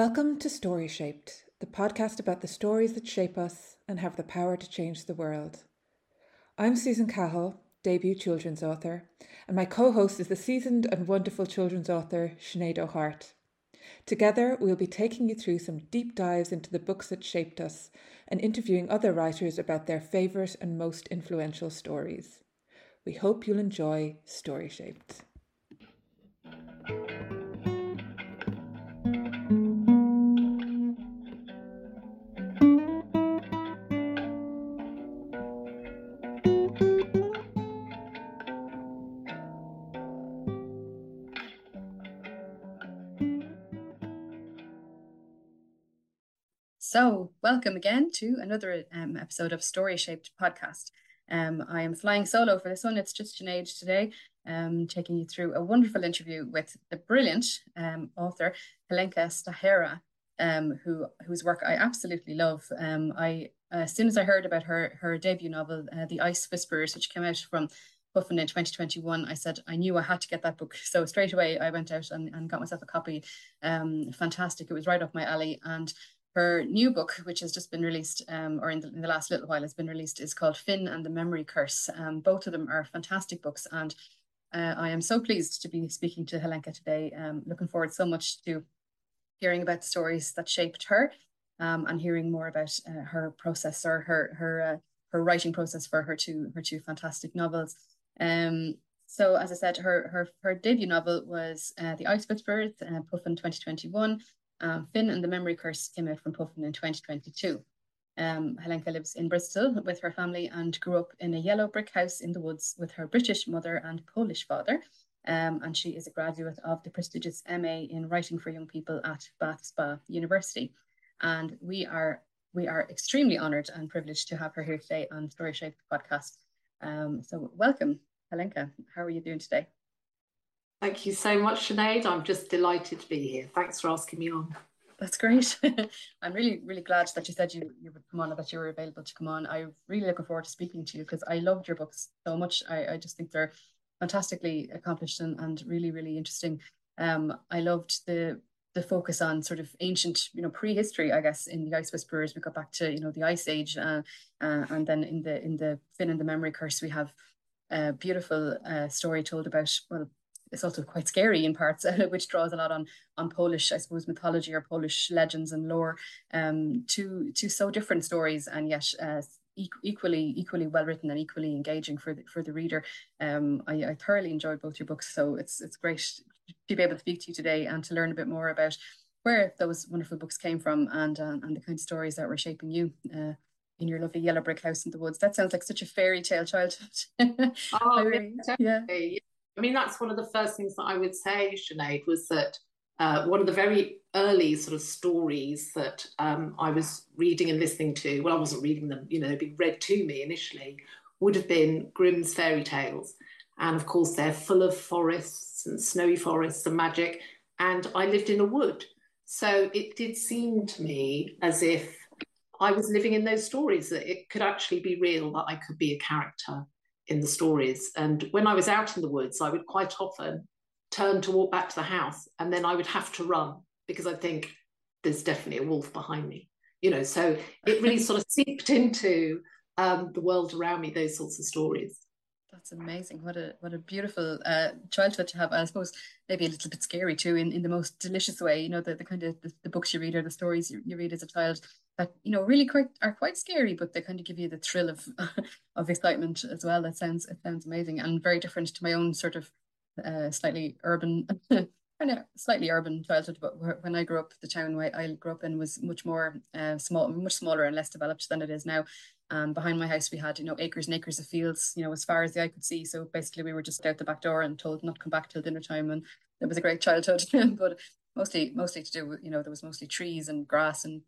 Welcome to Story Shaped, the podcast about the stories that shape us and have the power to change the world. I'm Susan Cahill, debut children's author, and my co host is the seasoned and wonderful children's author Sinead O'Hart. Together, we'll be taking you through some deep dives into the books that shaped us and interviewing other writers about their favourite and most influential stories. We hope you'll enjoy Story Shaped. So, welcome again to another um, episode of Story Shaped Podcast. Um, I am flying solo for this one. It's just Sinead today, um, taking you through a wonderful interview with the brilliant um, author Helenka Stachera, um, who whose work I absolutely love. Um, I as soon as I heard about her her debut novel, uh, The Ice Whisperers, which came out from Puffin in 2021, I said I knew I had to get that book. So straight away I went out and, and got myself a copy. Fantastic. It was right up my alley. And her new book, which has just been released, um, or in the, in the, last little while has been released, is called Finn and the Memory Curse. Um, both of them are fantastic books, and uh, I am so pleased to be speaking to Helenka today. Um, looking forward so much to hearing about the stories that shaped her, um, and hearing more about uh, her process or her her uh, her writing process for her two her two fantastic novels. Um, so, as I said, her her her debut novel was uh, The Ice Whisperers, uh, Puffin 2021. Um, Finn and the Memory Curse came out from Puffin in 2022. Um, Helenka lives in Bristol with her family and grew up in a yellow brick house in the woods with her British mother and Polish father. Um, and she is a graduate of the prestigious MA in Writing for Young People at Bath Spa University. And we are we are extremely honoured and privileged to have her here today on Story Shape podcast. Um, so welcome, Helenka. How are you doing today? Thank you so much, Sinead. I'm just delighted to be here. Thanks for asking me on. That's great. I'm really, really glad that you said you, you would come on and that you were available to come on. I'm really looking forward to speaking to you because I loved your books so much. I, I just think they're fantastically accomplished and, and really, really interesting. Um, I loved the the focus on sort of ancient, you know, prehistory, I guess, in the Ice Whisperers. We got back to, you know, the Ice Age, uh, uh, and then in the in the Finn and the Memory Curse, we have a beautiful uh, story told about well it's also quite scary in parts, which draws a lot on on Polish, I suppose, mythology or Polish legends and lore. Um, to to so different stories, and yet uh, equally equally well written and equally engaging for the for the reader. Um, I, I thoroughly enjoyed both your books, so it's it's great to be able to speak to you today and to learn a bit more about where those wonderful books came from and uh, and the kind of stories that were shaping you. Uh, in your lovely yellow brick house in the woods. That sounds like such a fairy tale childhood. oh, really, yeah. I mean, that's one of the first things that I would say, Sinead, was that uh, one of the very early sort of stories that um, I was reading and listening to, well, I wasn't reading them, you know, been read to me initially, would have been Grimm's fairy tales. And of course, they're full of forests and snowy forests and magic. And I lived in a wood. So it did seem to me as if I was living in those stories, that it could actually be real, that I could be a character in the stories. And when I was out in the woods, I would quite often turn to walk back to the house and then I would have to run because I think there's definitely a wolf behind me. You know, so it really sort of seeped into um, the world around me, those sorts of stories. That's amazing. What a what a beautiful uh, childhood to have. I suppose maybe a little bit scary too, in, in the most delicious way. You know, the, the kind of the, the books you read or the stories you, you read as a child that you know really quite are quite scary, but they kind of give you the thrill of of excitement as well. That sounds it sounds amazing and very different to my own sort of uh, slightly urban. kind of slightly urban childhood, but when I grew up, the town I grew up in was much more uh, small, much smaller and less developed than it is now. Um, behind my house, we had you know acres and acres of fields, you know, as far as the eye could see. So basically, we were just out the back door and told not to come back till dinner time, and it was a great childhood. but mostly, mostly to do with you know there was mostly trees and grass and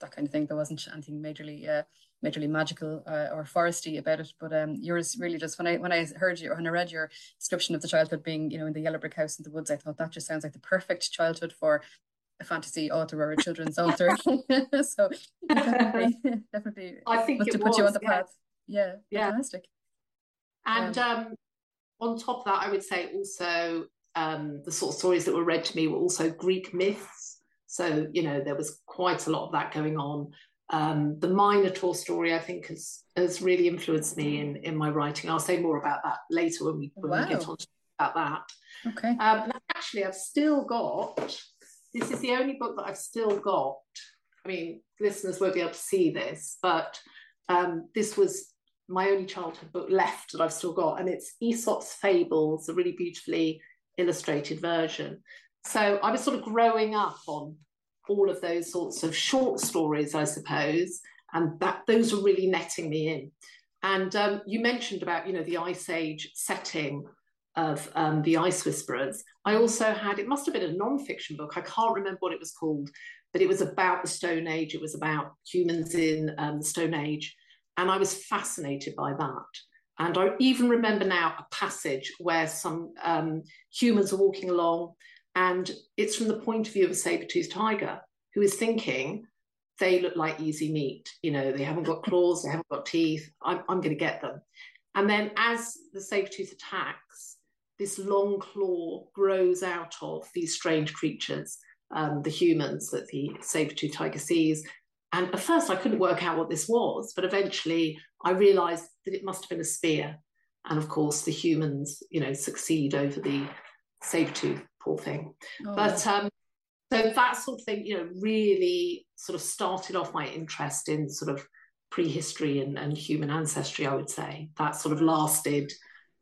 that kind of thing. There wasn't anything majorly uh, majorly magical uh, or foresty about it. But um, yours really just when I when I heard you when I read your description of the childhood being you know in the yellow brick house in the woods, I thought that just sounds like the perfect childhood for a fantasy author or a children's author. so definitely, definitely, I think must it have put was, you on the yeah. path. Yeah, yeah, fantastic. And um, um, on top of that, I would say also um, the sort of stories that were read to me were also Greek myths So, you know, there was quite a lot of that going on. Um, the Minotaur story, I think, has has really influenced me in in my writing. I'll say more about that later when we when wow. we get on about that. Okay. Um, actually, I've still got. This is the only book that I've still got. I mean, listeners won't be able to see this, but um, this was my only childhood book left that I've still got, and it's Aesop's Fables, a really beautifully illustrated version. So I was sort of growing up on all of those sorts of short stories, I suppose, and that those were really netting me in. And um, you mentioned about you know the Ice Age setting of um, the Ice Whisperers. I also had it must have been a non-fiction book. I can't remember what it was called, but it was about the Stone Age. It was about humans in um, the Stone Age, and I was fascinated by that. And I even remember now a passage where some um, humans are walking along, and it's from the point of view of a saber-toothed tiger who is thinking, they look like easy meat. You know, they haven't got claws, they haven't got teeth. I'm, I'm going to get them. And then as the saber-tooth attacks, this long claw grows out of these strange creatures, um, the humans that the saber-tooth tiger sees. And at first, I couldn't work out what this was, but eventually, I realised that it must have been a spear. And of course, the humans, you know, succeed over the saber-tooth, poor thing. Oh. But um, so that sort of thing, you know, really sort of started off my interest in sort of prehistory and, and human ancestry. I would say that sort of lasted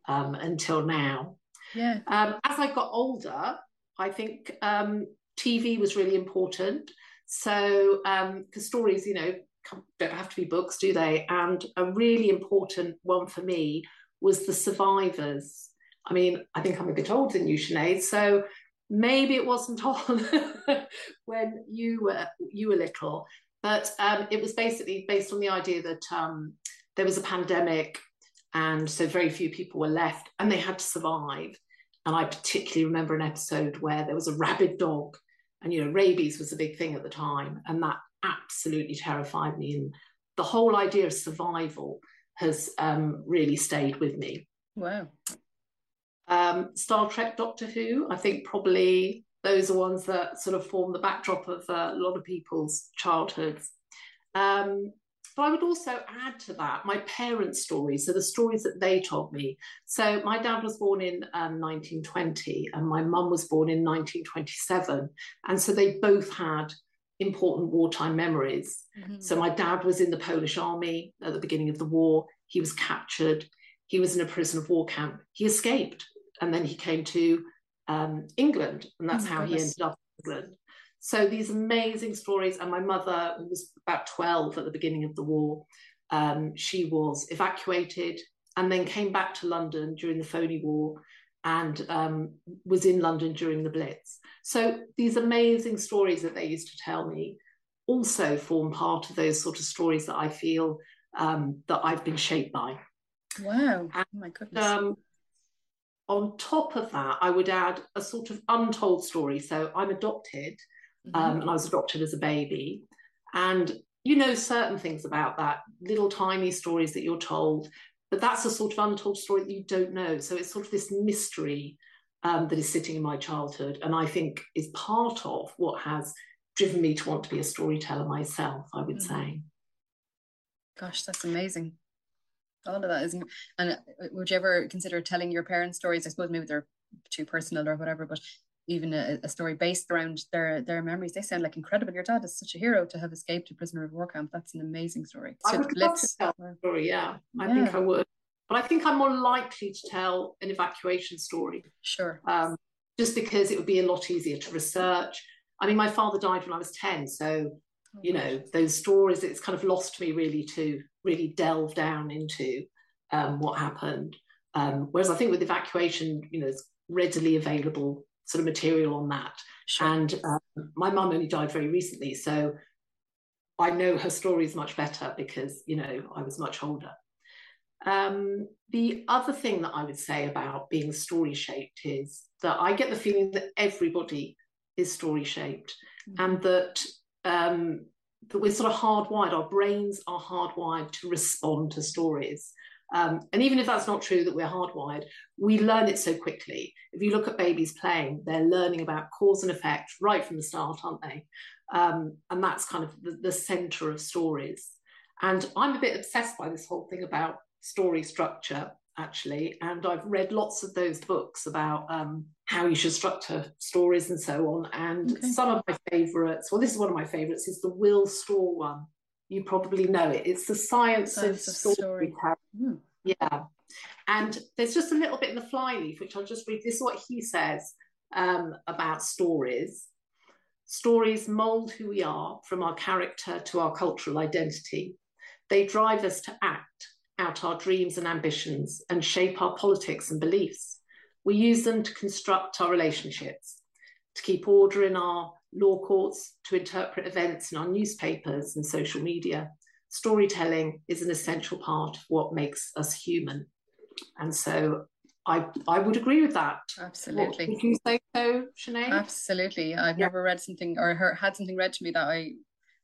um, until now. Yeah. Um, as I got older, I think um, TV was really important. So, because um, stories, you know, don't have to be books, do they? And a really important one for me was The Survivors. I mean, I think I'm a bit older than you, Sinead. So maybe it wasn't on when you were you were little, but um, it was basically based on the idea that um, there was a pandemic, and so very few people were left, and they had to survive. And I particularly remember an episode where there was a rabid dog and you know rabies was a big thing at the time and that absolutely terrified me and the whole idea of survival has um, really stayed with me wow um, star trek doctor who i think probably those are ones that sort of form the backdrop of uh, a lot of people's childhoods um, but I would also add to that my parents' stories, so the stories that they told me. So my dad was born in um, 1920 and my mum was born in 1927. And so they both had important wartime memories. Mm-hmm. So my dad was in the Polish army at the beginning of the war. He was captured. He was in a prison of war camp. He escaped and then he came to um, England, and that's oh how goodness. he ended up in England. So these amazing stories. And my mother, who was about 12 at the beginning of the war, um, she was evacuated and then came back to London during the Phoney War and um, was in London during the Blitz. So these amazing stories that they used to tell me also form part of those sort of stories that I feel um, that I've been shaped by. Wow! And, oh my goodness. Um, on top of that, I would add a sort of untold story. So I'm adopted, mm-hmm. um, and I was adopted as a baby. And you know certain things about that, little tiny stories that you're told, but that's a sort of untold story that you don't know. So it's sort of this mystery um, that is sitting in my childhood, and I think is part of what has driven me to want to be a storyteller myself. I would mm-hmm. say. Gosh, that's amazing. All of that is, and would you ever consider telling your parents stories? I suppose maybe they're too personal or whatever, but even a, a, story based around their their memories. They sound like incredible. Your dad is such a hero to have escaped a prisoner of war camp. That's an amazing story. I would love to tell a story. Yeah, I yeah. think I would. But I think I'm more likely to tell an evacuation story. Sure. Um, just because it would be a lot easier to research. I mean, my father died when I was ten, so you know those stories. It's kind of lost me really to really delve down into um, what happened. Um, whereas I think with evacuation, you know, it's readily available sort of material on that. Sure. And um, my mum only died very recently, so I know her stories much better because you know I was much older. Um, the other thing that I would say about being story shaped is that I get the feeling that everybody is story shaped, mm-hmm. and that um, that we're sort of hardwired. Our brains are hardwired to respond to stories. Um, and even if that's not true that we're hardwired, we learn it so quickly. If you look at babies playing, they're learning about cause and effect right from the start, aren't they? Um, and that's kind of the, the center of stories. And I'm a bit obsessed by this whole thing about story structure, actually. And I've read lots of those books about um, how you should structure stories and so on. And okay. some of my favorites, well, this is one of my favorites, is the Will Storr one you probably know it. It's the science, science of, of storytelling. Story. Mm. Yeah. And there's just a little bit in the flyleaf, which I'll just read. This is what he says um, about stories. Stories mold who we are from our character to our cultural identity. They drive us to act out our dreams and ambitions and shape our politics and beliefs. We use them to construct our relationships, to keep order in our law courts to interpret events in our newspapers and social media. Storytelling is an essential part of what makes us human. And so I I would agree with that. Absolutely. What, would you say so, Sinead? Absolutely. I've yeah. never read something or heard, had something read to me that I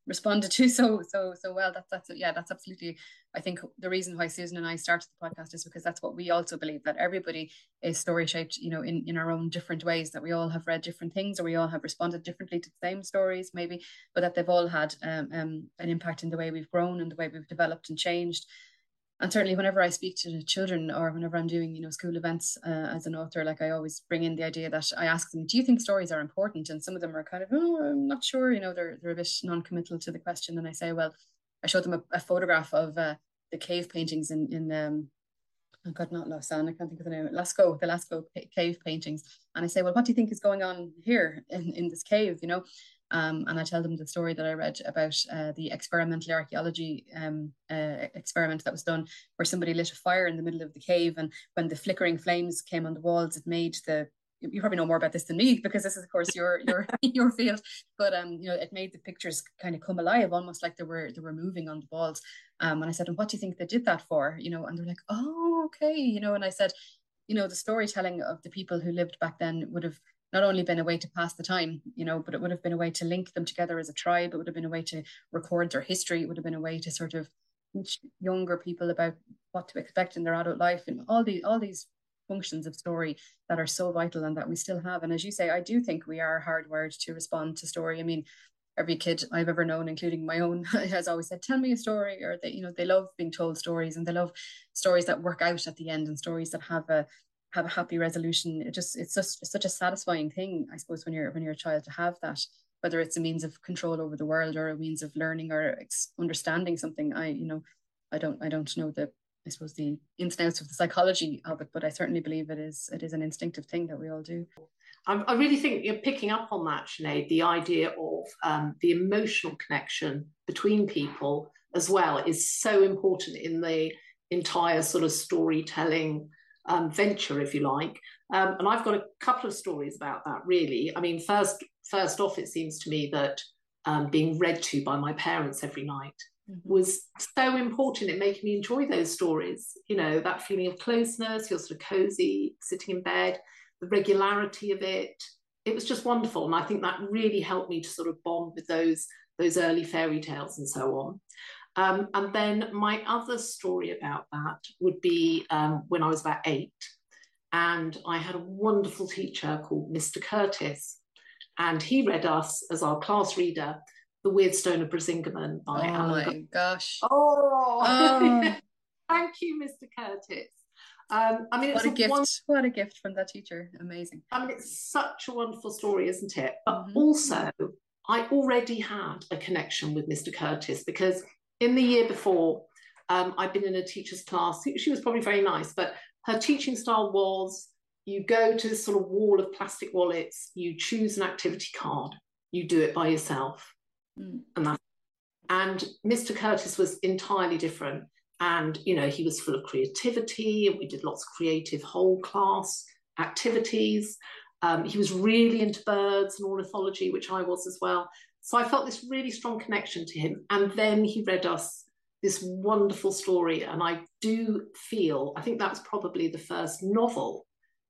responded to so so so well. That that's yeah that's absolutely i think the reason why susan and i started the podcast is because that's what we also believe that everybody is story shaped you know in in our own different ways that we all have read different things or we all have responded differently to the same stories maybe but that they've all had um, um an impact in the way we've grown and the way we've developed and changed and certainly whenever I speak to the children or whenever I'm doing, you know, school events uh, as an author, like I always bring in the idea that I ask them, do you think stories are important? And some of them are kind of, oh, I'm not sure, you know, they're, they're a bit non-committal to the question. And I say, well, I showed them a, a photograph of uh, the cave paintings in, in um, oh God, not Lausanne, I can't think of the name, Lascaux, the Lascaux cave paintings. And I say, well, what do you think is going on here in, in this cave, you know? Um, and I tell them the story that I read about uh, the experimental archaeology um, uh, experiment that was done, where somebody lit a fire in the middle of the cave, and when the flickering flames came on the walls, it made the you probably know more about this than me because this is of course your your your field but um you know it made the pictures kind of come alive almost like they were they were moving on the walls. Um and i said and what do you think they did that for? You know and they're like oh okay you know and i said you know the storytelling of the people who lived back then would have not only been a way to pass the time, you know, but it would have been a way to link them together as a tribe. It would have been a way to record their history. It would have been a way to sort of teach younger people about what to expect in their adult life and all these all these functions of story that are so vital and that we still have. And as you say, I do think we are hardwired to respond to story. I mean, every kid I've ever known, including my own, has always said, "Tell me a story," or they, you know, they love being told stories and they love stories that work out at the end and stories that have a have a happy resolution. It just it's just it's such a satisfying thing, I suppose, when you're when you're a child to have that, whether it's a means of control over the world or a means of learning or ex- understanding something. I you know, I don't I don't know the I suppose the ins and outs of the psychology of it, but I certainly believe it is it is an instinctive thing that we all do. I, really think you're picking up on that, Sinead, the idea of um, the emotional connection between people as well is so important in the entire sort of storytelling um, venture, if you like. Um, and I've got a couple of stories about that, really. I mean, first, first off, it seems to me that um, being read to by my parents every night mm-hmm. was so important in making me enjoy those stories. You know, that feeling of closeness, you're sort of cozy, sitting in bed, the regularity of it. It was just wonderful. And I think that really helped me to sort of bond with those those early fairy tales and so on. Um, and then my other story about that would be um, when I was about eight, and I had a wonderful teacher called Mr. Curtis, and he read us as our class reader, The Weirdstone of Brisingamen by oh Alan. my gosh! Oh, oh. thank you, Mr. Curtis. Um, I mean, what a, a gift! One... What a gift from that teacher! Amazing. I mean, it's such a wonderful story, isn't it? But mm-hmm. also, I already had a connection with Mr. Curtis because in the year before, um, I'd been in a teacher's class. She was probably very nice, but her teaching style was you go to this sort of wall of plastic wallets, you choose an activity card, you do it by yourself. Mm. And that and Mr. Curtis was entirely different. And you know, he was full of creativity, and we did lots of creative whole class activities. Um, he was really into birds and ornithology, which I was as well. So I felt this really strong connection to him. And then he read us this wonderful story. And I do feel, I think that was probably the first novel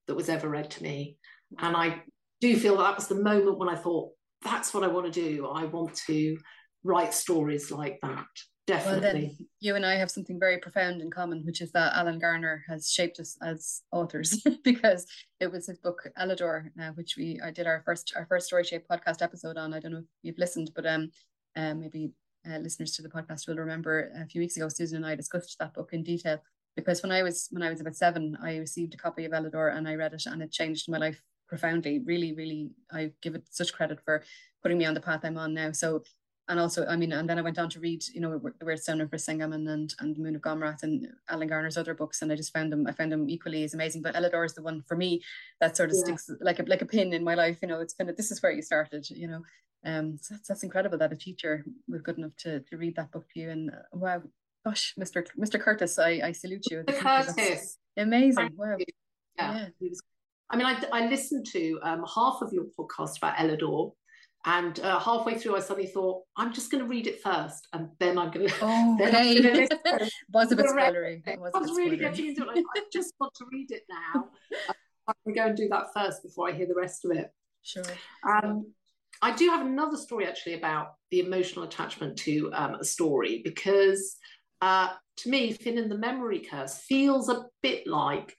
that was ever read to me. And I do feel that, that was the moment when I thought, that's what I want to do. I want to write stories like that. Definitely. Well, you and I have something very profound in common, which is that Alan Garner has shaped us as authors because it was his book Elidor, uh, which we I did our first our first story shape podcast episode on. I don't know if you've listened, but um, um maybe uh, listeners to the podcast will remember a few weeks ago Susan and I discussed that book in detail because when I was when I was about seven, I received a copy of Elidor and I read it and it changed my life profoundly. Really, really, I give it such credit for putting me on the path I'm on now. So and also, I mean, and then I went on to read, you know, The Weirdstone of Brisingamen and and The Moon of Gomrath and Alan Garner's other books, and I just found them, I found them equally as amazing. But Elidor is the one for me that sort of yeah. sticks like a like a pin in my life. You know, it's kind of this is where you started. You know, um, so that's that's incredible that a teacher was good enough to to read that book to you. And uh, wow, gosh, Mr. Mr. Curtis, I I salute you. Curtis, amazing. Wow. Yeah. yeah. I mean, I, I listened to um, half of your podcast about Elidor, and uh, halfway through, I suddenly thought, I'm just going to read it first, and then I'm going to. Oh, okay. was a bit spoilery. I was really getting into it. I just want to read it now. I'm going to go and do that first before I hear the rest of it. Sure. Um, I do have another story actually about the emotional attachment to um, a story because uh, to me, Finn and the Memory Curse feels a bit like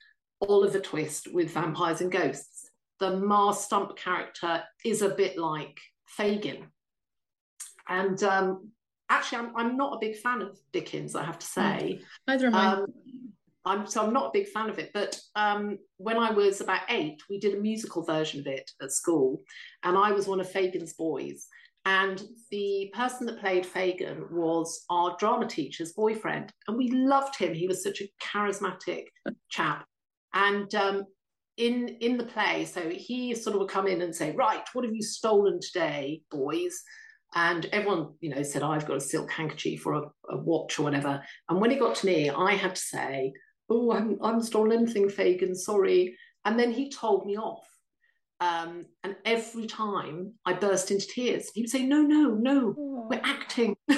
Oliver Twist with vampires and ghosts. The Marr Stump character is a bit like Fagin. And um, actually, I'm, I'm not a big fan of Dickens, I have to say. Neither am I. Um, I'm, so I'm not a big fan of it. But um, when I was about eight, we did a musical version of it at school, and I was one of Fagin's boys. And the person that played Fagin was our drama teacher's boyfriend, and we loved him. He was such a charismatic chap. And um, in in the play. So he sort of would come in and say right what have you stolen today boys? And everyone you know said i've got a silk handkerchief or a, a watch or whatever. And when it got to me i had to say oh i'm i'm stolen anything fagin sorry. And then he told me off. Um, and every time I burst into tears, he would say, "No, no, no, we're acting."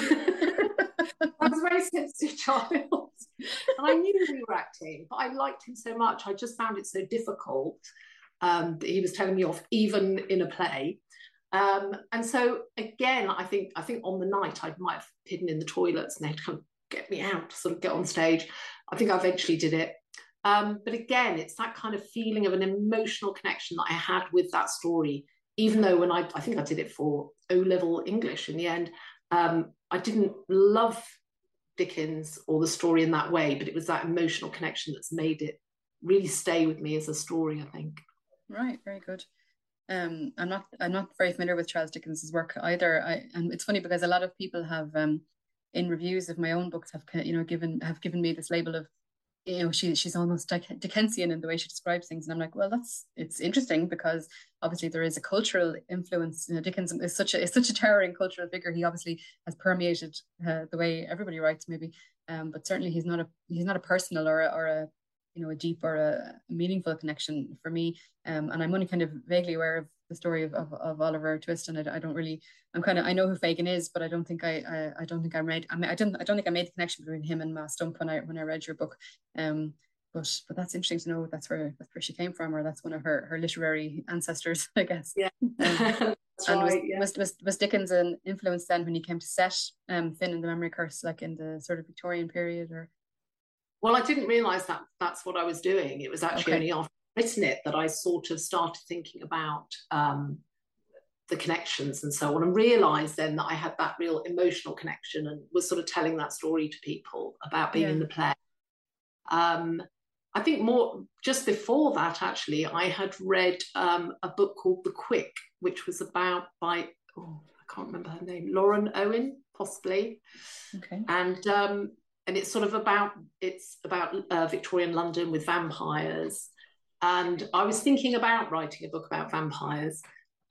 Very sensitive child. and I knew we were acting, but I liked him so much. I just found it so difficult um, that he was telling me off, even in a play. Um, and so again, I think I think on the night I might have hidden in the toilets and they'd come get me out sort of get on stage. I think I eventually did it. Um, but again, it's that kind of feeling of an emotional connection that I had with that story, even though when I, I think I did it for O level English in the end, um, I didn't love Dickens or the story in that way, but it was that emotional connection that's made it really stay with me as a story, I think. Right, very good. Um, I'm not I'm not very familiar with Charles Dickens's work either. I and it's funny because a lot of people have um, in reviews of my own books have you know given have given me this label of you know she she's almost Dickensian in the way she describes things, and I'm like, well, that's it's interesting because obviously there is a cultural influence. You know, Dickens is such a is such a towering cultural figure. He obviously has permeated uh, the way everybody writes, maybe, um, but certainly he's not a he's not a personal or a, or a you know a deep or a, meaningful connection for me. Um, and I'm only kind of vaguely aware of the story of, of, of Oliver Twist, and I, I, don't really. I'm kind of I know who Fagin is, but I don't think I I, I don't think I made I, mean, I don't I don't think I made the connection between him and Marr Stump when I when I read your book. Um, but but that's interesting to know that's where that's where she came from, or that's one of her her literary ancestors, I guess. Yeah. Um, and was, yeah. was, was, was Dickens an influence then when he came to set um, Finn and the Memory Curse, like in the sort of Victorian period, or? Well, I didn't realise that that's what I was doing. It was actually okay. only after written it that I sort of started thinking about um, the connections and so on, and realised then that I had that real emotional connection and was sort of telling that story to people about being yeah. in the play. Um, I think more just before that, actually, I had read um, a book called The Quick, which was about by oh, I can't remember her name, Lauren Owen, possibly. Okay. And um, and it's sort of about it's about uh, Victorian London with vampires. And I was thinking about writing a book about vampires,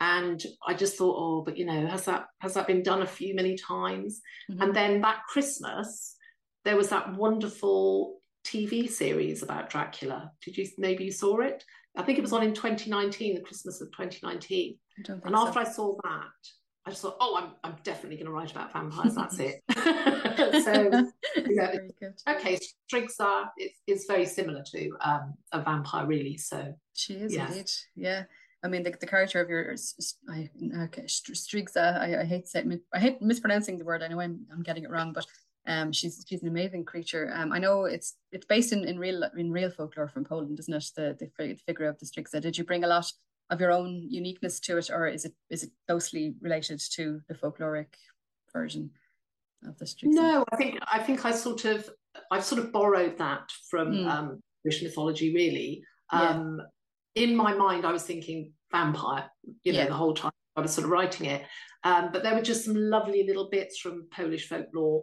and I just thought, oh, but you know, has that has that been done a few many times? Mm-hmm. And then that Christmas, there was that wonderful TV series about Dracula. Did you maybe you saw it? I think it was on in 2019, the Christmas of 2019. And after so. I saw that, I just thought, oh, I'm, I'm definitely going to write about vampires. That's it. so, yeah, okay, Striga is, is very similar to um, a vampire, really. So she is yes. indeed. Yeah. I mean, the, the character of your I okay, Striga, I, I hate say, I hate mispronouncing the word. I know I'm, I'm getting it wrong, but Um, she's she's an amazing creature. Um, I know it's it's based in, in real in real folklore from Poland, isn't it? The the figure of the Striga. Did you bring a lot of your own uniqueness to it, or is it is it closely related to the folkloric version of the Striga? No, I think I think I sort of I've sort of borrowed that from mm. um, British mythology, really. Um, yeah. In my mind, I was thinking vampire, you know, yeah. the whole time I was sort of writing it. Um, but there were just some lovely little bits from Polish folklore,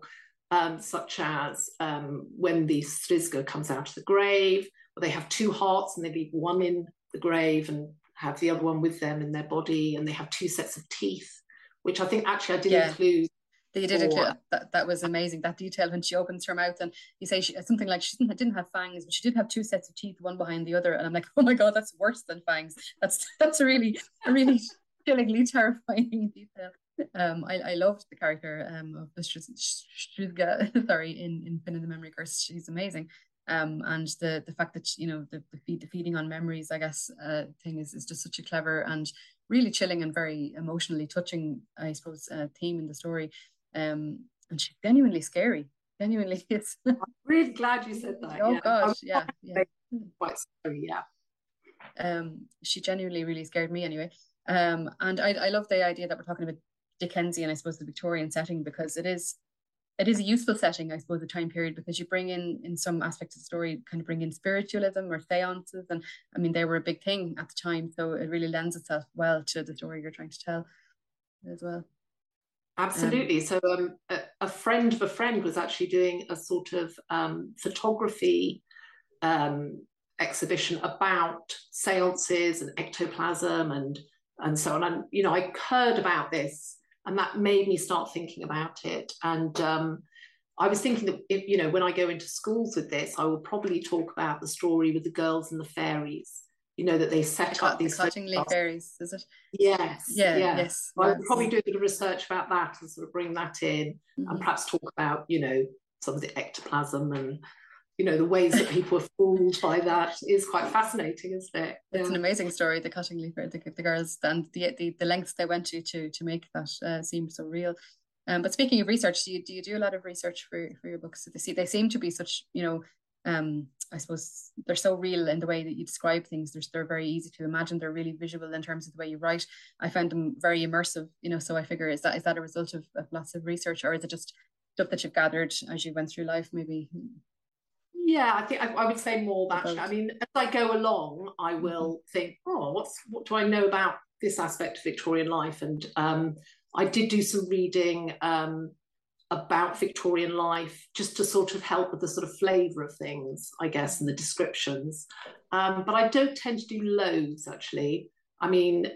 um, such as um, when the Strizga comes out of the grave, they have two hearts and they leave one in the grave and have the other one with them in their body, and they have two sets of teeth, which I think actually I did yeah. include they did include that. That was amazing. That detail when she opens her mouth and you say she, something like she didn't, didn't have fangs, but she did have two sets of teeth, one behind the other. And I'm like, oh my god, that's worse than fangs. That's that's a really a really chillingly terrifying detail. Um, I, I loved the character um of Strizga, sorry, in in Finn and the Memory Curse. She's amazing. Um, and the the fact that you know the the, feed, the feeding on memories, I guess, uh, thing is is just such a clever and really chilling and very emotionally touching, I suppose, uh, theme in the story. Um, and she's genuinely scary. Genuinely is. I'm really glad you said that. Oh yeah. gosh, yeah, yeah. Quite scary, yeah. Um, she genuinely really scared me anyway. Um, and I I love the idea that we're talking about Dickensian, I suppose, the Victorian setting because it is it is a useful setting, I suppose, the time period because you bring in in some aspects of the story, kind of bring in spiritualism or seances, and I mean they were a big thing at the time, so it really lends itself well to the story you're trying to tell as well. Absolutely. Um, so um, a, a, friend of a friend was actually doing a sort of um, photography um, exhibition about seances and ectoplasm and and so on. And you know, I heard about this, and that made me start thinking about it. And um, I was thinking that if, you know, when I go into schools with this, I will probably talk about the story with the girls and the fairies you know that they set up these Cottingley fairies is it yes yeah yeah. yes I'll probably do a bit of research about that and sort of bring that in mm-hmm. and perhaps talk about you know some of the ectoplasm and you know the ways that people are fooled by that is quite fascinating isn't it yeah. it's an amazing story the Cottingley fair the, the girls and the, the the lengths they went to to to make that uh, seem so real um, but speaking of research do you do you do a lot of research for for your books they see they seem to be such you know um, I suppose they're so real in the way that you describe things. They're, they're very easy to imagine. They're really visual in terms of the way you write. I find them very immersive, you know, so I figure is that is that a result of, of lots of research or is it just stuff that you've gathered as you went through life maybe? Yeah, I think I, I would say more that. I mean, as I go along, I mm-hmm. will mm-hmm. think, oh, what's what do I know about this aspect of Victorian life? And um, I did do some reading um, about Victorian life, just to sort of help with the sort of flavour of things, I guess, and the descriptions. Um, but I don't tend to do loads, actually. I mean,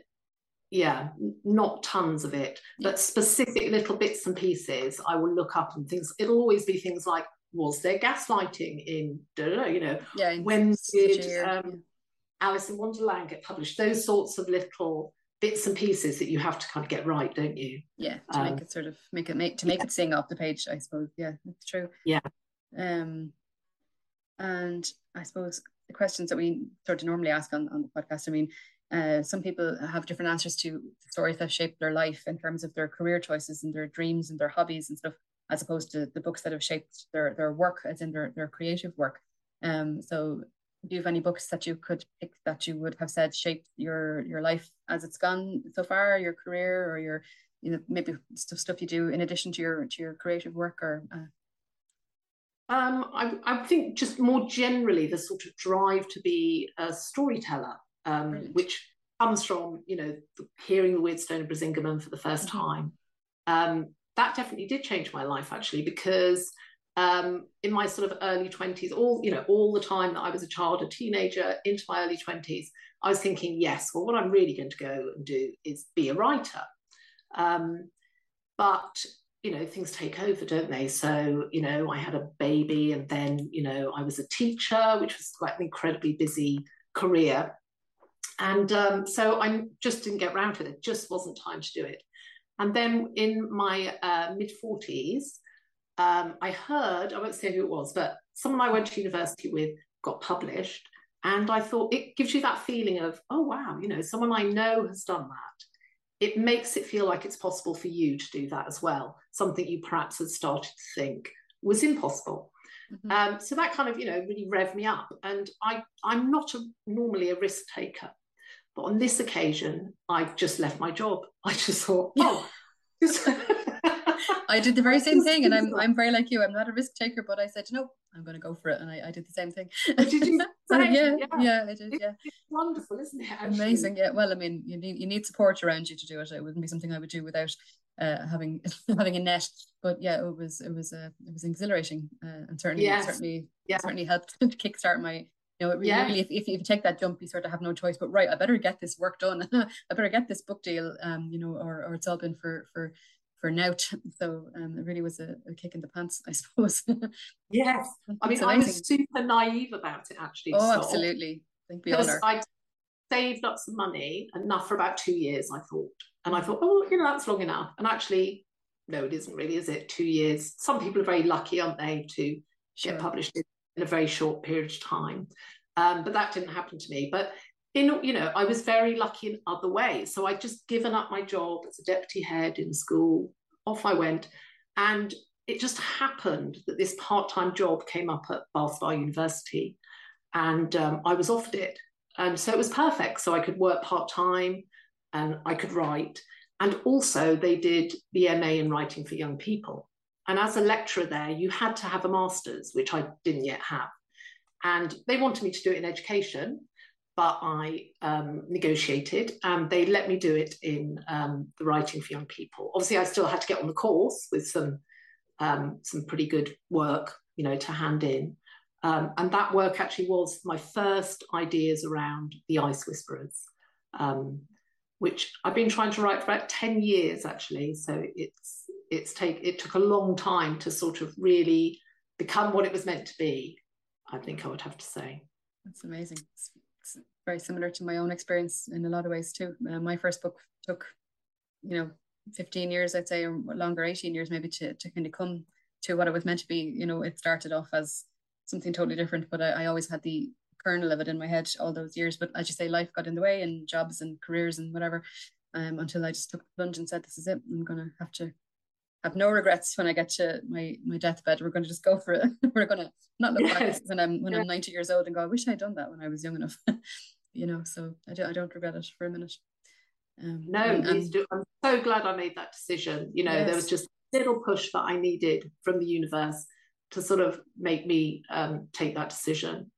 yeah, not tons of it, but specific little bits and pieces I will look up and things. It'll always be things like, was there gaslighting in, you know, yeah, when did um, Alice in Wonderland get published? Those sorts of little bits and pieces that you have to kind of get right, don't you? Yeah, to um, make it sort of make it make to make yeah. it sing off the page, I suppose. Yeah, that's true. Yeah. Um, and I suppose the questions that we sort of normally ask on, on the podcast, I mean, uh, some people have different answers to the stories that shaped their life in terms of their career choices and their dreams and their hobbies and stuff, as opposed to the books that have shaped their their work, as in their their creative work. Um, so do you have any books that you could pick that you would have said shaped your your life as it's gone so far, your career or your you know maybe stuff stuff you do in addition to your to your creative work or uh... um, I, I think just more generally the sort of drive to be a storyteller, um, which comes from you know hearing the Weirdstone of Brisingamen for the 1st mm-hmm. time. Um, that definitely did change my life actually because um, in my sort of early 20s, all, you know, all the time that I was a child, a teenager, into my early 20s, I was thinking, yes, well, what I'm really going to go and do is be a writer. Um, but, you know, things take over, don't they? So, you know, I had a baby and then, you know, I was a teacher, which was quite an incredibly busy career. And um, so I just didn't get around to it. It just wasn't time to do it. And then in my uh, mid 40s, um, I heard, I won't say who it was, but someone I went to university with got published. And I thought it gives you that feeling of, oh, wow, you know, someone I know has done that. It makes it feel like it's possible for you to do that as well, something you perhaps had started to think was impossible. Mm-hmm. Um, so that kind of, you know, really revved me up. And I, I'm not a, normally a risk taker, but on this occasion, I just left my job. I just thought, oh, I did the very same thing, and I'm I'm very like you. I'm not a risk taker, but I said, no, I'm going to go for it, and I, I did the same thing. did you? yeah, yeah, yeah, I did. Yeah, it's wonderful, isn't it? Actually? Amazing. Yeah. Well, I mean, you need you need support around you to do it. It wouldn't be something I would do without uh, having having a net. But yeah, it was it was uh, it was exhilarating, uh, and certainly yes. certainly certainly helped kickstart my you know, it really, yeah. really if, if you take that jump, you sort of have no choice. But right, I better get this work done. I better get this book deal, um, you know, or, or it's all been for for for nout. So um, it really was a, a kick in the pants, I suppose. yes, I mean, I was super naive about it actually. Oh, absolutely. We. I saved up some money, enough for about two years, I thought, and I thought, oh, you know, that's long enough. And actually, no, it isn't really, is it? Two years. Some people are very lucky, aren't they, to sure. get published in, in, a very short period of time. Um, but that didn't happen to me. But in you know, I was very lucky in other ways. So I'd just given up my job as a deputy head in school. Off I went, and it just happened that this part-time job came up at Bath Spa University, and um, I was offered it, and so it was perfect. So I could work part-time, and I could write, and also they did the MA in writing for young people. And as a lecturer there, you had to have a master's, which I didn't yet have. And they wanted me to do it in education but I um, negotiated and they let me do it in um, the writing for young people. Obviously, I still had to get on the course with some um, some pretty good work, you know, to hand in. Um, and that work actually was my first ideas around the Ice Whisperers, um, which I've been trying to write for about ten years actually. So it's it's take it took a long time to sort of really become what it was meant to be. I think I would have to say. That's amazing It's very similar to my own experience in a lot of ways too. Uh, my first book took, you know, 15 years, I'd say, or longer, 18 years maybe to, to kind of come to what it was meant to be. You know, it started off as something totally different, but I, I always had the kernel of it in my head all those years. But as you say, life got in the way and jobs and careers and whatever, um, until I just took the plunge and said, this is it. I'm going to have to have no regrets when I get to my my deathbed. We're going to just go for it. We're going to not look yes. back when I'm when yeah. I'm 90 years old and go, I wish I'd done that when I was young enough. you know, so I, do, I don't regret it for a minute. Um, no, and, and, I'm so glad I made that decision. You know, yes. there was just a little push that I needed from the universe to sort of make me um, take that decision.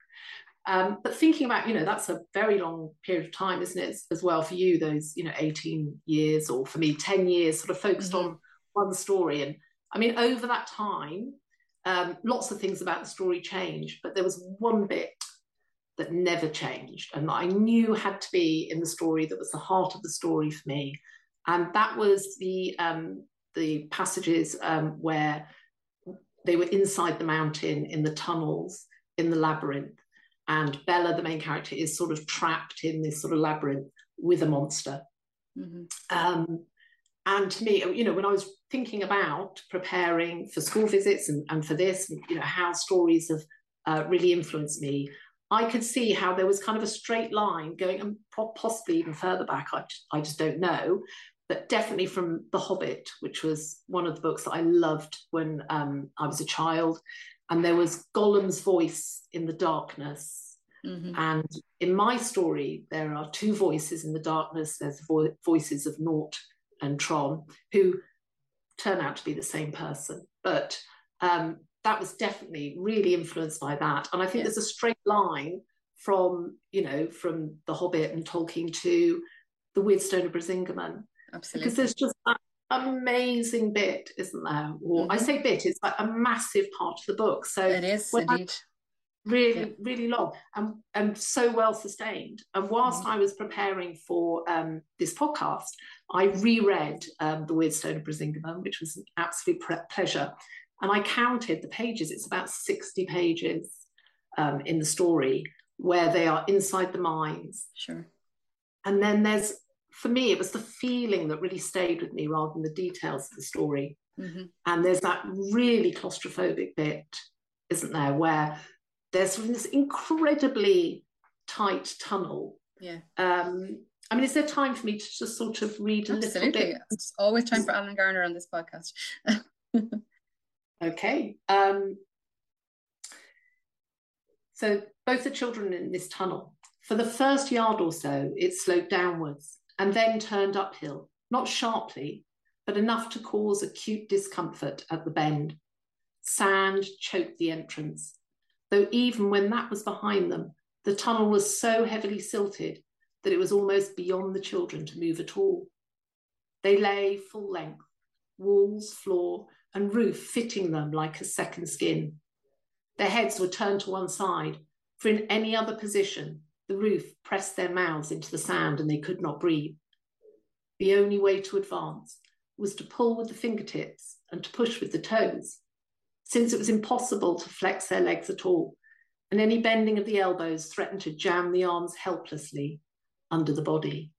Um, but thinking about, you know, that's a very long period of time, isn't it, as well for you, those, you know, 18 years or for me, 10 years sort of focused mm-hmm. on one story. And I mean, over that time, um, lots of things about the story changed, but there was one bit that never changed and that I knew had to be in the story that was the heart of the story for me. And that was the um, the passages um, where they were inside the mountain in the tunnels in the labyrinth. And Bella, the main character, is sort of trapped in this sort of labyrinth with a monster. Mm-hmm. Um, and to me, you know, when I was thinking about preparing for school visits and, and for this, you know, how stories have uh, really influenced me, I could see how there was kind of a straight line going, and possibly even further back. I, I just don't know, but definitely from The Hobbit, which was one of the books that I loved when um, I was a child. And there was Gollum's voice in the darkness. Mm-hmm. And in my story, there are two voices in the darkness. There's vo- voices of Nort and Tron, who turn out to be the same person. But um, that was definitely really influenced by that. And I think yeah. there's a straight line from, you know, from The Hobbit and Tolkien to The Weirdstone of Brisingamen. Absolutely. Because there's just that amazing bit, isn't there? Or mm-hmm. I say bit, it's like a massive part of the book. So it is indeed. really, yeah. really long and, and so well sustained. And whilst mm-hmm. I was preparing for um, this podcast, I reread um, The Weirdstone of Brisingamen, which was an absolute pre- pleasure. And I counted the pages, it's about 60 pages um, in the story where they are inside the mines. Sure. And then there's, for me, it was the feeling that really stayed with me rather than the details of the story. Mm-hmm. And there's that really claustrophobic bit, isn't there, where there's sort of this incredibly tight tunnel. Yeah. Um, I mean, is there time for me to just sort of read a Absolutely. little bit? It's always time for Alan Garner on this podcast. Okay. Um, so both the children in this tunnel, for the first yard or so, it sloped downwards and then turned uphill, not sharply, but enough to cause acute discomfort at the bend. Sand choked the entrance, though even when that was behind them, the tunnel was so heavily silted that it was almost beyond the children to move at all. They lay full length, walls, floor, and roof fitting them like a second skin. Their heads were turned to one side, for in any other position, the roof pressed their mouths into the sand and they could not breathe. The only way to advance was to pull with the fingertips and to push with the toes, since it was impossible to flex their legs at all, and any bending of the elbows threatened to jam the arms helplessly under the body.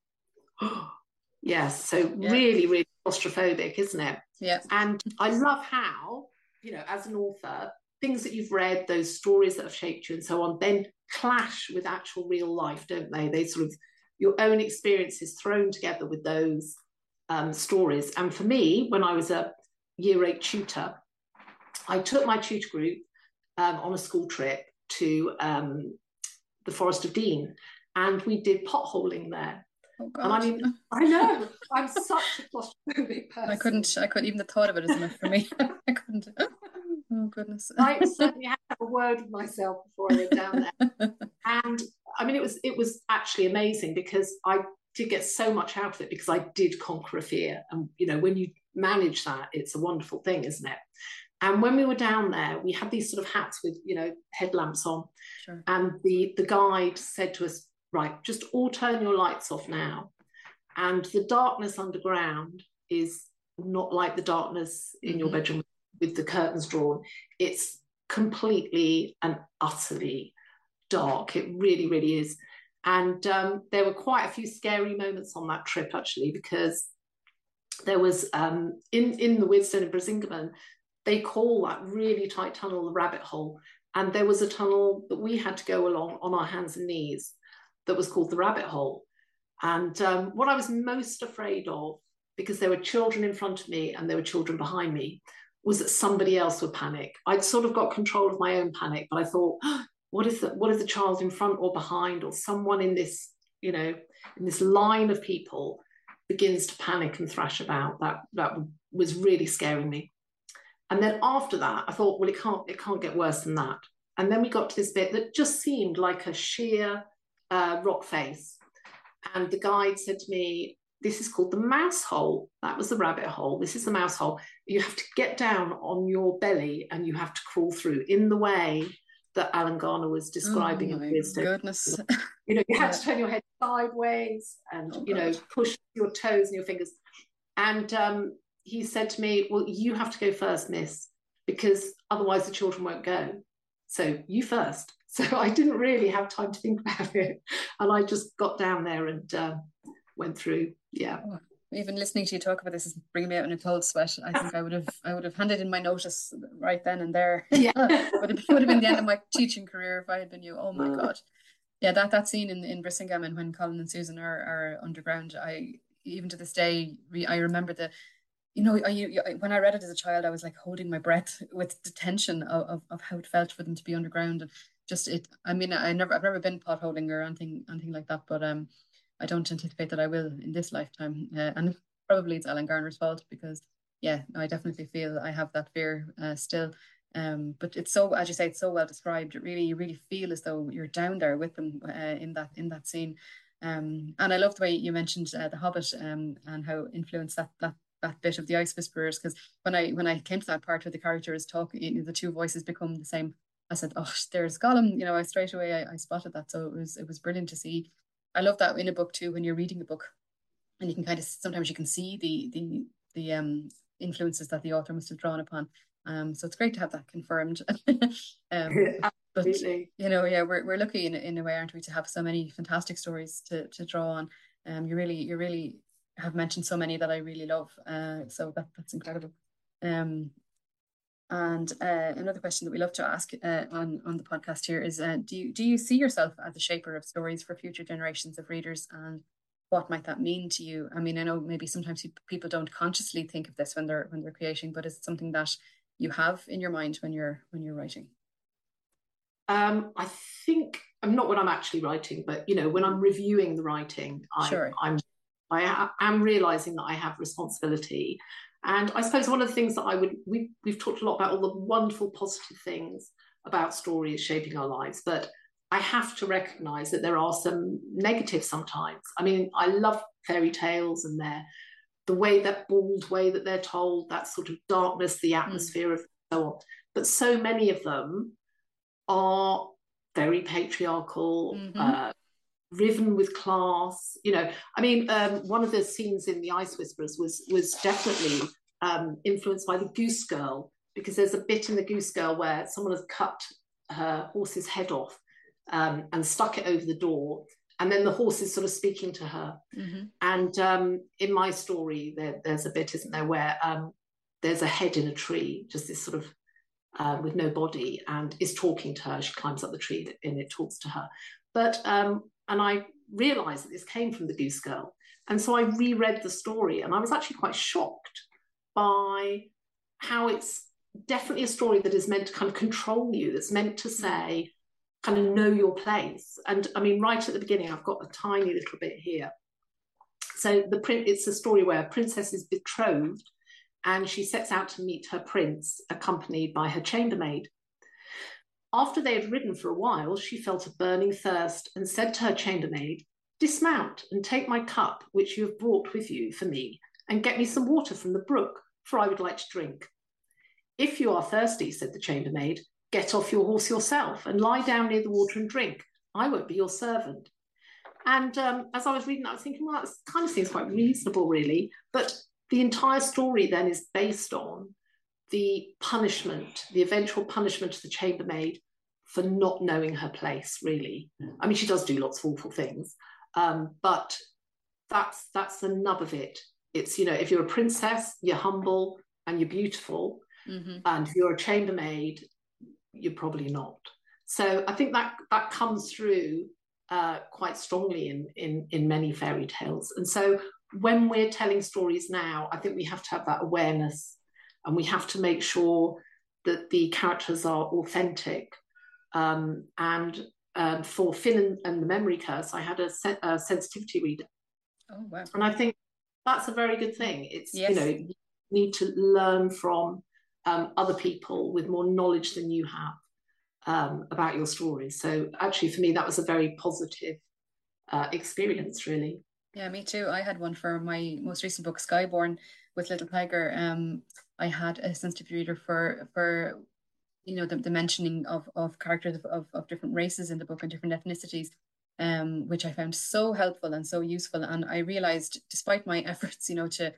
yes, so yeah. really, really claustrophobic, isn't it? Yeah. And I love how, you know, as an author, things that you've read, those stories that have shaped you and so on, then clash with actual real life, don't they? They sort of, your own experiences thrown together with those um, stories. And for me, when I was a year eight tutor, I took my tutor group um, on a school trip to um, the Forest of Dean and we did potholing there. Oh, and I mean, I know I'm such a claustrophobic person. I couldn't, I couldn't even the thought of it is enough for me. I couldn't. Oh goodness. I certainly had a word with myself before I went down there. and I mean, it was it was actually amazing because I did get so much out of it because I did conquer a fear. And you know, when you manage that, it's a wonderful thing, isn't it? And when we were down there, we had these sort of hats with, you know, headlamps on. Sure. And the the guide said to us, right, just all turn your lights off now. And the darkness underground is not like the darkness in your mm-hmm. bedroom with the curtains drawn. It's completely and utterly dark. It really, really is. And um, there were quite a few scary moments on that trip, actually, because there was um, in, in the Weirdstone in Brisingamen, they call that really tight tunnel the rabbit hole. And there was a tunnel that we had to go along on our hands and knees that was called the rabbit hole. And um, what I was most afraid of, because there were children in front of me and there were children behind me, was that somebody else would panic. I'd sort of got control of my own panic, but I thought, oh, what is the what is the child in front or behind, or someone in this, you know, in this line of people begins to panic and thrash about. That that was really scaring me. And then after that, I thought, well, it can't it can't get worse than that. And then we got to this bit that just seemed like a sheer uh, rock face. And the guide said to me, This is called the mouse hole. That was the rabbit hole. This is the mouse hole. You have to get down on your belly and you have to crawl through in the way that Alan Garner was describing oh, in his goodness. You know, you had to turn your head sideways and, oh, you know, God. push your toes and your fingers. And um, he said to me, Well, you have to go first, miss, because otherwise the children won't go. So you first. So I didn't really have time to think about it. And I just got down there and uh, went through. Yeah. Oh, even listening to you talk about this is bringing me out in a cold sweat. I think I would have I would have handed in my notice right then and there. Yeah. would, have, would have been the end of my teaching career if I had been you. Oh my uh, God. Yeah, that that scene in, in Brisingamen when Colin and Susan are, are underground, I even to this day I remember the you know, I, when I read it as a child, I was like holding my breath with the tension of, of, of how it felt for them to be underground. And just it i mean i never i've never been potholing or anything anything like that but um i don't anticipate that i will in this lifetime uh, and probably it's alan garner's fault because yeah i definitely feel i have that fear uh, still. Um but it's so as you say it's so well described. It really you really feel as though you're down there with them uh, in that in that scene. Um and i love the way you mentioned uh, the hobbit um and how influenced that that that bit of the ice whisperers because when i when i came to that part where the character is talking you know, the two voices become the same I said, "Oh, there's Gollum." You know, I straight away I, I spotted that, so it was it was brilliant to see. I love that in a book too when you're reading a book, and you can kind of sometimes you can see the the the um influences that the author must have drawn upon. Um, so it's great to have that confirmed. um, but you know, yeah, we're we're lucky in in a way, aren't we, to have so many fantastic stories to to draw on. Um, you really you really have mentioned so many that I really love. Uh, so that that's incredible. Um, and uh, another question that we love to ask uh, on on the podcast here is: uh, Do you do you see yourself as a shaper of stories for future generations of readers, and what might that mean to you? I mean, I know maybe sometimes people don't consciously think of this when they're when they're creating, but is it something that you have in your mind when you're when you're writing? Um, I think I'm not when I'm actually writing, but you know, when I'm reviewing the writing, I, sure. I'm I am realizing that I have responsibility. And I suppose one of the things that I would we we've talked a lot about all the wonderful positive things about stories shaping our lives, but I have to recognize that there are some negatives sometimes. I mean, I love fairy tales and their the way that bald way that they're told, that sort of darkness, the mm. atmosphere of so on. But so many of them are very patriarchal, mm-hmm. uh, riven with class. You know, I mean, um, one of the scenes in The Ice Whisperers was was definitely um, influenced by the Goose Girl because there's a bit in the Goose Girl where someone has cut her horse's head off um, and stuck it over the door. And then the horse is sort of speaking to her. Mm-hmm. And um, in my story, there, there's a bit, isn't there, where um, there's a head in a tree, just this sort of uh, with no body, and is talking to her. She climbs up the tree and it talks to her. But um, and I realised that this came from the Goose Girl, and so I reread the story, and I was actually quite shocked by how it's definitely a story that is meant to kind of control you. That's meant to say, kind of know your place. And I mean, right at the beginning, I've got a tiny little bit here. So the print, it's a story where a princess is betrothed and she sets out to meet her prince, accompanied by her chambermaid. After they had ridden for a while, she felt a burning thirst and said to her chambermaid, Dismount and take my cup, which you have brought with you for me, and get me some water from the brook, for I would like to drink. If you are thirsty, said the chambermaid, get off your horse yourself and lie down near the water and drink. I won't be your servant. And um, as I was reading, I was thinking, well, that kind of seems quite reasonable, really. But the entire story then is based on the punishment, the eventual punishment of the chambermaid for not knowing her place, really. I mean, she does do lots of awful things, um, but that's that's the nub of it. It's you know, if you're a princess, you're humble and you're beautiful, mm-hmm. and if you're a chambermaid, you're probably not. So I think that that comes through uh, quite strongly in, in in many fairy tales. And so when we're telling stories now, I think we have to have that awareness, and we have to make sure that the characters are authentic. Um, and um, for Fin and, and, the Memory Curse, I had a, se- a, sensitivity reader. Oh wow! And I think that's a very good thing. It's yes. you know you need to learn from um, other people with more knowledge than you have um, about your story. So actually, for me, that was a very positive uh, experience, really. Yeah, me too. I had one for my most recent book, Skyborn, with Little Tiger. Um, I had a sensitive reader for for you know the, the mentioning of of characters of, of, of different races in the book and different ethnicities. Um, which I found so helpful and so useful. And I realized, despite my efforts, you know, to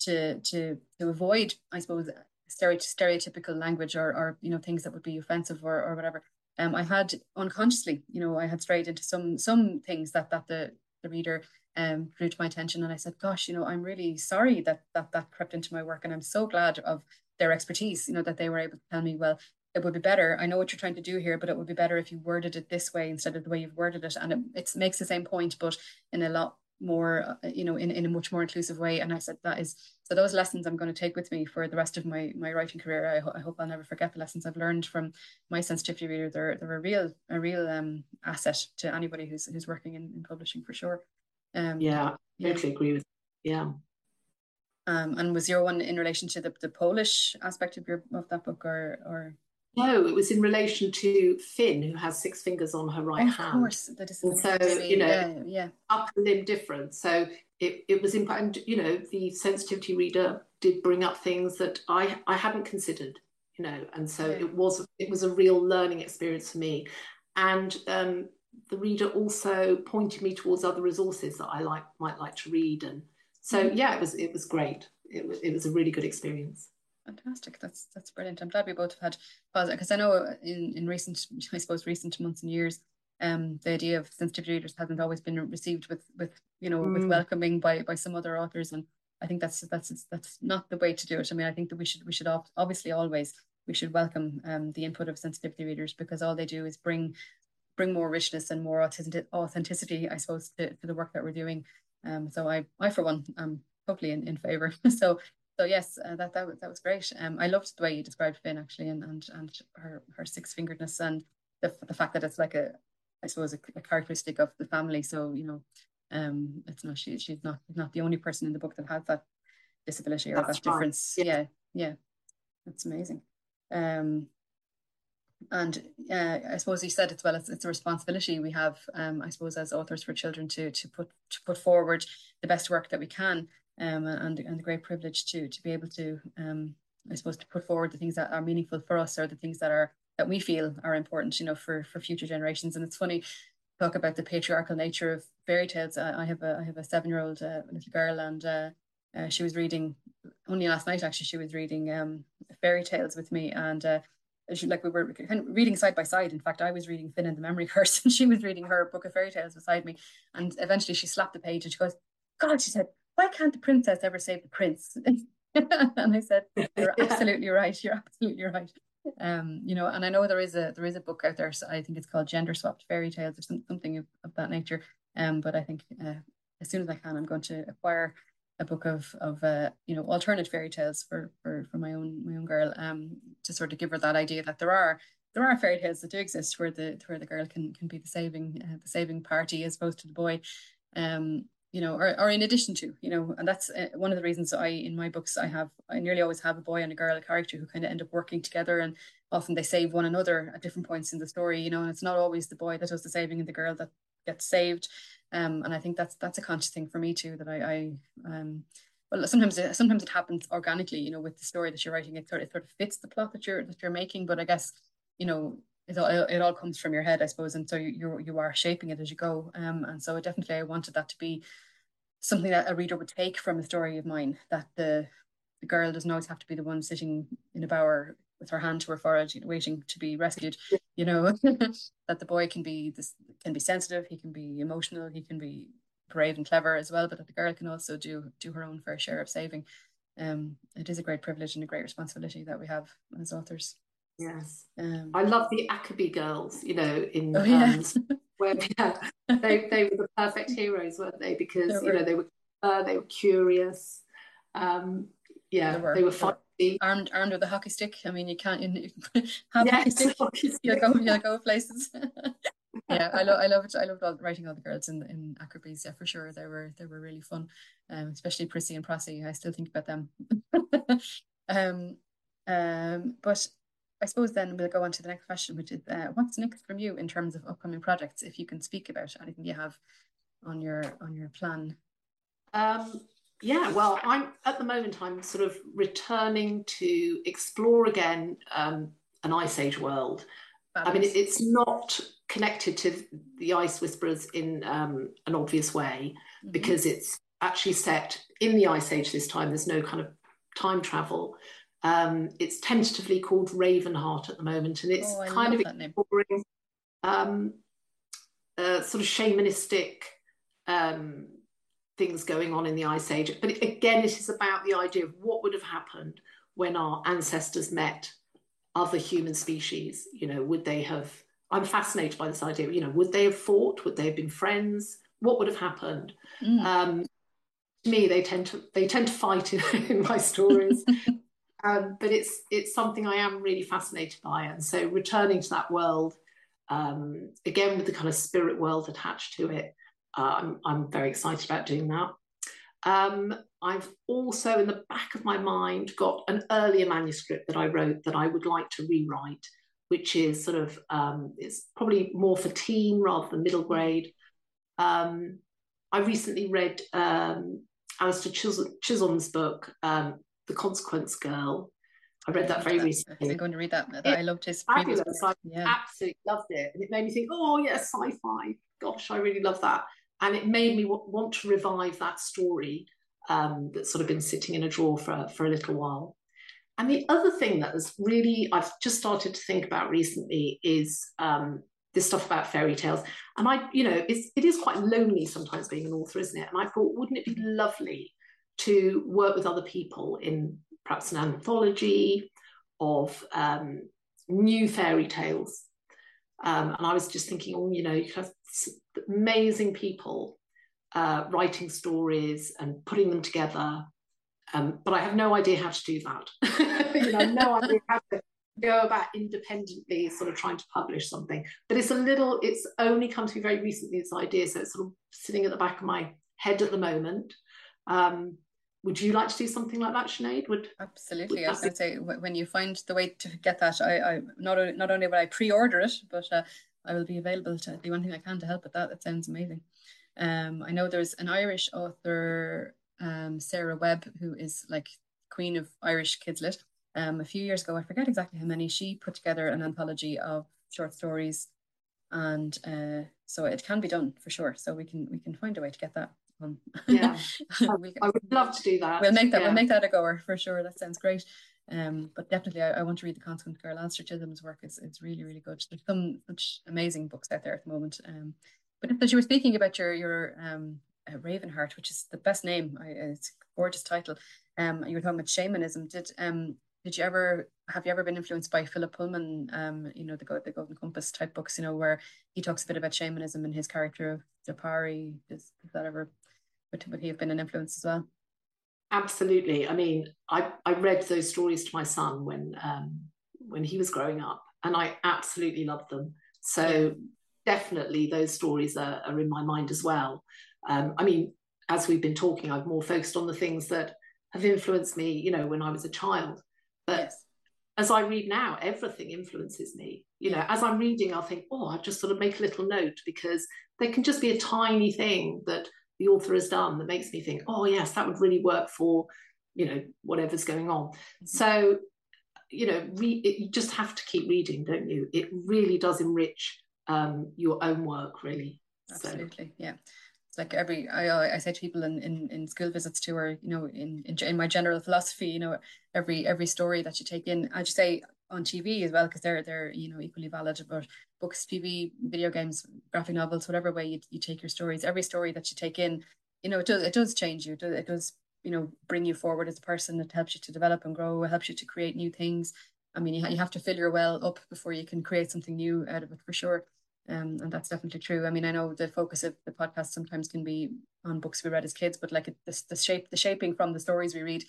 to to to avoid, I suppose, stereotypical language or, or you know things that would be offensive or, or whatever um, I had unconsciously you know I had strayed into some some things that that the the reader um, drew to my attention. And I said gosh you know I'm really sorry that that that crept into my work. And I'm so glad of their expertise you know that they were able to tell me well it would be better. I know what you're trying to do here but it would be better if you worded it this way instead of the way you've worded it. And it, makes the same point but in a lot more uh, you know in, in a much more inclusive way. And i said that is so those lessons i'm going to take with me for the rest of my my writing career. I, ho- I hope i'll never forget the lessons i've learned from my sensitivity reader. They're, they're a real a real um asset to anybody who's who's working in, in publishing for sure um yeah i totally agree with yeah um and was your one in relation to the, the polish aspect of your of that book or or no, it was in relation to Fin, who has six fingers on her right of hand. Of course, that is. And so you know, yeah, yeah. upper limb difference. So it, it was important. You know, the sensitivity reader did bring up things that I I hadn't considered. You know, and so yeah. it was it was a real learning experience for me, and um, the reader also pointed me towards other resources that I like might like to read, and so mm-hmm. yeah, it was it was great. It was it was a really good experience. Fantastic. That's that's brilliant. I'm glad we both have had positive because I know in, in recent, I suppose, recent months and years, um, the idea of sensitivity readers hasn't always been received with with you know mm. with welcoming by by some other authors, and I think that's that's that's not the way to do it. I mean, I think that we should we should obviously always we should welcome um, the input of sensitivity readers because all they do is bring bring more richness and more authenticity, I suppose, to, to the work that we're doing. Um, so I I for one am totally in, in favor. so so yes, uh, that that was, that was great. Um, I loved the way you described Fin actually, and and and her her six fingeredness and the the fact that it's like a, I suppose a, a characteristic of the family. So you know, um, it's not she she's not not the only person in the book that has that disability or That's that difference. Yeah. yeah, yeah, that's amazing. Um, and uh, I suppose you said as well, it's, it's a responsibility we have, um, I suppose, as authors for children to to put to put forward the best work that we can um, and and the great privilege to to be able to um, I suppose to put forward the things that are meaningful for us or the things that are that we feel are important, you know, for for future generations. And it's funny talk about the patriarchal nature of fairy tales. I, I have a I have a seven year old uh, little girl, and uh, uh, she was reading only last night. Actually, she was reading um, fairy tales with me, and uh, like we were kind of reading side by side. In fact, I was reading Fin and the Memory Curse, and she was reading her book of fairy tales beside me. And eventually, she slapped the page and she goes, "God," she said, why can't the princess ever save the prince? and I said, you're absolutely right. You're absolutely right. Um, you know, and I know there is a there is a book out there. So I think it's called Gender Swapped Fairy Tales or some, something of, of that nature. Um, but I think uh, as soon as I can, I'm going to acquire a book of of uh, you know alternate fairy tales for for for my own my own girl. Um, to sort of give her that idea that there are there are fairy tales that do exist where the where the girl can can be the saving uh, the saving party as opposed to the boy. Um, you know, or, or in addition to, you know, and that's uh, one of the reasons I, in my books, I have, I nearly always have a boy and a girl, a character who kind of end up working together and often they save one another at different points in the story, you know, and it's not always the boy that does the saving and the girl that gets saved. Um, and I think that's, that's a conscious thing for me too, that I, I, um, well, sometimes it, sometimes it happens organically, you know, with the story that you're writing, it sort of, it sort of fits the plot that you're, that you're making. But I guess, you know, it all, it all comes from your head, I suppose. And so you, you, are shaping it as you go. Um, and so definitely I wanted that to be something that a reader would take from a story of mine that the the girl doesn't always have to be the one sitting in a bower with her hand to her forehead, you know, waiting to be rescued. You know that the boy can be this can be sensitive, he can be emotional, he can be brave and clever as well, but that the girl can also do do her own fair share of saving. Um, it is a great privilege and a great responsibility that we have as authors. Yes, um, I love the Ackerby girls. You know, in oh, yeah. um, where yeah, they they were the perfect heroes, weren't they? Because they you know they were uh, they were curious. Um, yeah, they were, they were. Armed, armed with a hockey stick. I mean, you can't you have yes, a hockey stick. You'll go, you'll go places. yeah, I love, I loved, I loved all, writing all the girls in in Ackerby's. Yeah, for sure, they were they were really fun. Um, especially Prissy and Prossy. I still think about them. um, um, but I suppose then we'll go on to the next question, which is uh, what's next from you in terms of upcoming projects? If you can speak about anything you have on your on your plan. Um, yeah, well, I'm at the moment I'm sort of returning to explore again um, an Ice Age world. Fabulous. I mean, it, it's not connected to the Ice Whisperers in um, an obvious way mm-hmm. because it's actually set in the Ice Age this time. There's no kind of time travel. Um, it's tentatively called Ravenheart at the moment, and it's oh, kind of exploring um, uh, sort of shamanistic um, things going on in the Ice Age. But again, it is about the idea of what would have happened when our ancestors met other human species. You know, would they have? I'm fascinated by this idea. You know, would they have fought? Would they have been friends? What would have happened? Mm. Um, to me, they tend to they tend to fight in, in my stories. Um, but it's it's something I am really fascinated by, and so returning to that world um, again with the kind of spirit world attached to it, I'm I'm very excited about doing that. Um, I've also in the back of my mind got an earlier manuscript that I wrote that I would like to rewrite, which is sort of um, it's probably more for teen rather than middle grade. Um, I recently read um, Alastair Chisholm's book, um, the Consequence Girl. I read that very recently. I'm going to read that. It, I loved his previous book. I yeah. absolutely loved it. And it made me think, oh, yeah, sci fi. Gosh, I really love that. And it made me w- want to revive that story um, that's sort of been sitting in a drawer for, for a little while. And the other thing that has really, I've just started to think about recently is um, this stuff about fairy tales. And I, you know, it's, it is quite lonely sometimes being an author, isn't it? And I thought, wouldn't it be lovely to work with other people in perhaps an anthology of um, new fairy tales. Um, and I was just thinking, oh, you know, you could have amazing people uh, writing stories and putting them together um, but I have no idea how to do that. you know, no idea how to go about independently sort of trying to publish something. But it's a little, it's only come to me very recently, this idea. So it's sort of sitting at the back of my head at the moment. Um, would you like to do something like that, Sinead? Would absolutely. Would I was going to say when you find the way to get that, I, I not only not only will I pre-order it, but uh, I will be available to do anything I can to help with that. That sounds amazing. Um, I know there's an Irish author, um, Sarah Webb, who is like queen of Irish kids lit. Um, a few years ago, I forget exactly how many, she put together an anthology of short stories, and uh, so it can be done for sure. So we can we can find a way to get that on. Yeah, I would love to do that. We'll make that. Yeah. We'll make that a goer for sure. That sounds great. Um, but definitely, I, I, want to read the Consequence Girl. Alastair Chisholm's work is it's really really good. There's some such amazing books out there at the moment. Um, but as you were speaking about your your um, uh, Ravenheart, which is the best name, I, it's a gorgeous title. Um, you were talking about shamanism. Did um did you ever have you ever been influenced by Philip Pullman? Um, you know the the Golden Compass type books. You know where he talks a bit about shamanism and his character of Dapari. Does, does that ever would, would he have been an influence as well? Absolutely. I mean, I I read those stories to my son when um when he was growing up, and I absolutely loved them. So definitely those stories are, are in my mind as well. Um, I mean, as we've been talking, I've more focused on the things that have influenced me, you know, when I was a child. But yes. as I read now, everything influences me. You know, as I'm reading, I'll think, oh, I'll just sort of make a little note because there can just be a tiny thing that the author has done that makes me think, oh, yes, that would really work for, you know, whatever's going on. Mm-hmm. So, you know, re- it, you just have to keep reading, don't you? It really does enrich um, your own work, really. Absolutely, so. yeah It's like every I I say to people in, in, in school visits too, or you know, in, in, in my general philosophy, you know, every every story that you take in, I'd say on TV as well, because they're they're you know equally valid. But books, TV, video games, graphic novels, whatever way you, you take your stories, every story that you take in, you know, it does it does change you. It does, it does you know bring you forward as a person. It helps you to develop and grow. It helps you to create new things. I mean, you, you have to fill your well up before you can create something new out of it for sure. Um, and that's definitely true. I mean, I know the focus of the podcast sometimes can be on books we read as kids, but like it, the, the shape, the shaping from the stories we read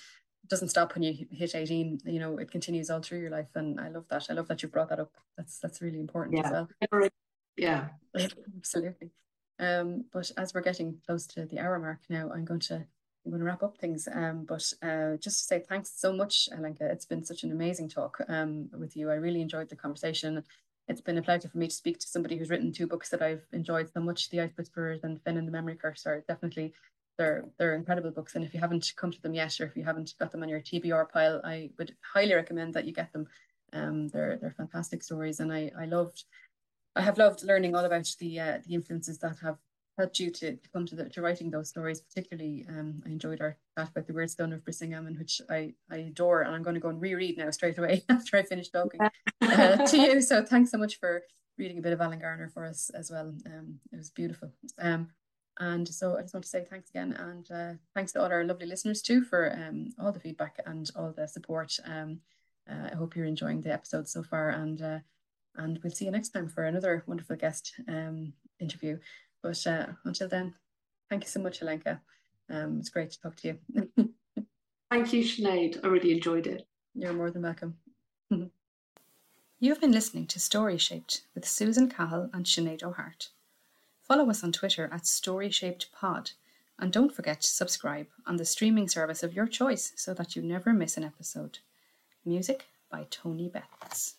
doesn't stop when you hit 18 you know it continues all through your life and i love that. I love that you brought that up. That's that's really important yeah. as well yeah. Absolutely. Um but as we're getting close to the hour mark now i'm going to i'm going to wrap up things. Um but uh just to say thanks so much Helenka it's been such an amazing talk um with you. I really enjoyed the conversation. It's been a pleasure for me to speak to somebody who's written two books that I've enjoyed so much, The Ice Whisperers and Fin and the Memory Curse are definitely they're they're incredible books. And if you haven't come to them yet, or if you haven't got them on your TBR pile, I would highly recommend that you get them. Um, they're they're fantastic stories, and I I loved, I have loved learning all about the uh, the influences that have helped you to, to come to, the, to writing those stories. Particularly, um, I enjoyed our chat about the Weirdstone of Brisingamen, which I, I adore, and I'm going to go and reread now straight away after I finish talking uh, to you. So thanks so much for reading a bit of Alan Garner for us as well. Um, it was beautiful. Um, and so I just want to say thanks again, and uh, thanks to all our lovely listeners too for um, all the feedback and all the support. Um, uh, I hope you're enjoying the episode so far, and uh, and we'll see you next time for another wonderful guest um, interview. But uh, until then, thank you so much, Helenka. Um, it's great to talk to you. thank you, Sinead. I really enjoyed it. You're more than welcome. You've been listening to Story Shaped with Susan Cahill and Sinead O'Hart. Follow us on Twitter at Story Shaped Pod, and don't forget to subscribe on the streaming service of your choice so that you never miss an episode. Music by Tony Betts.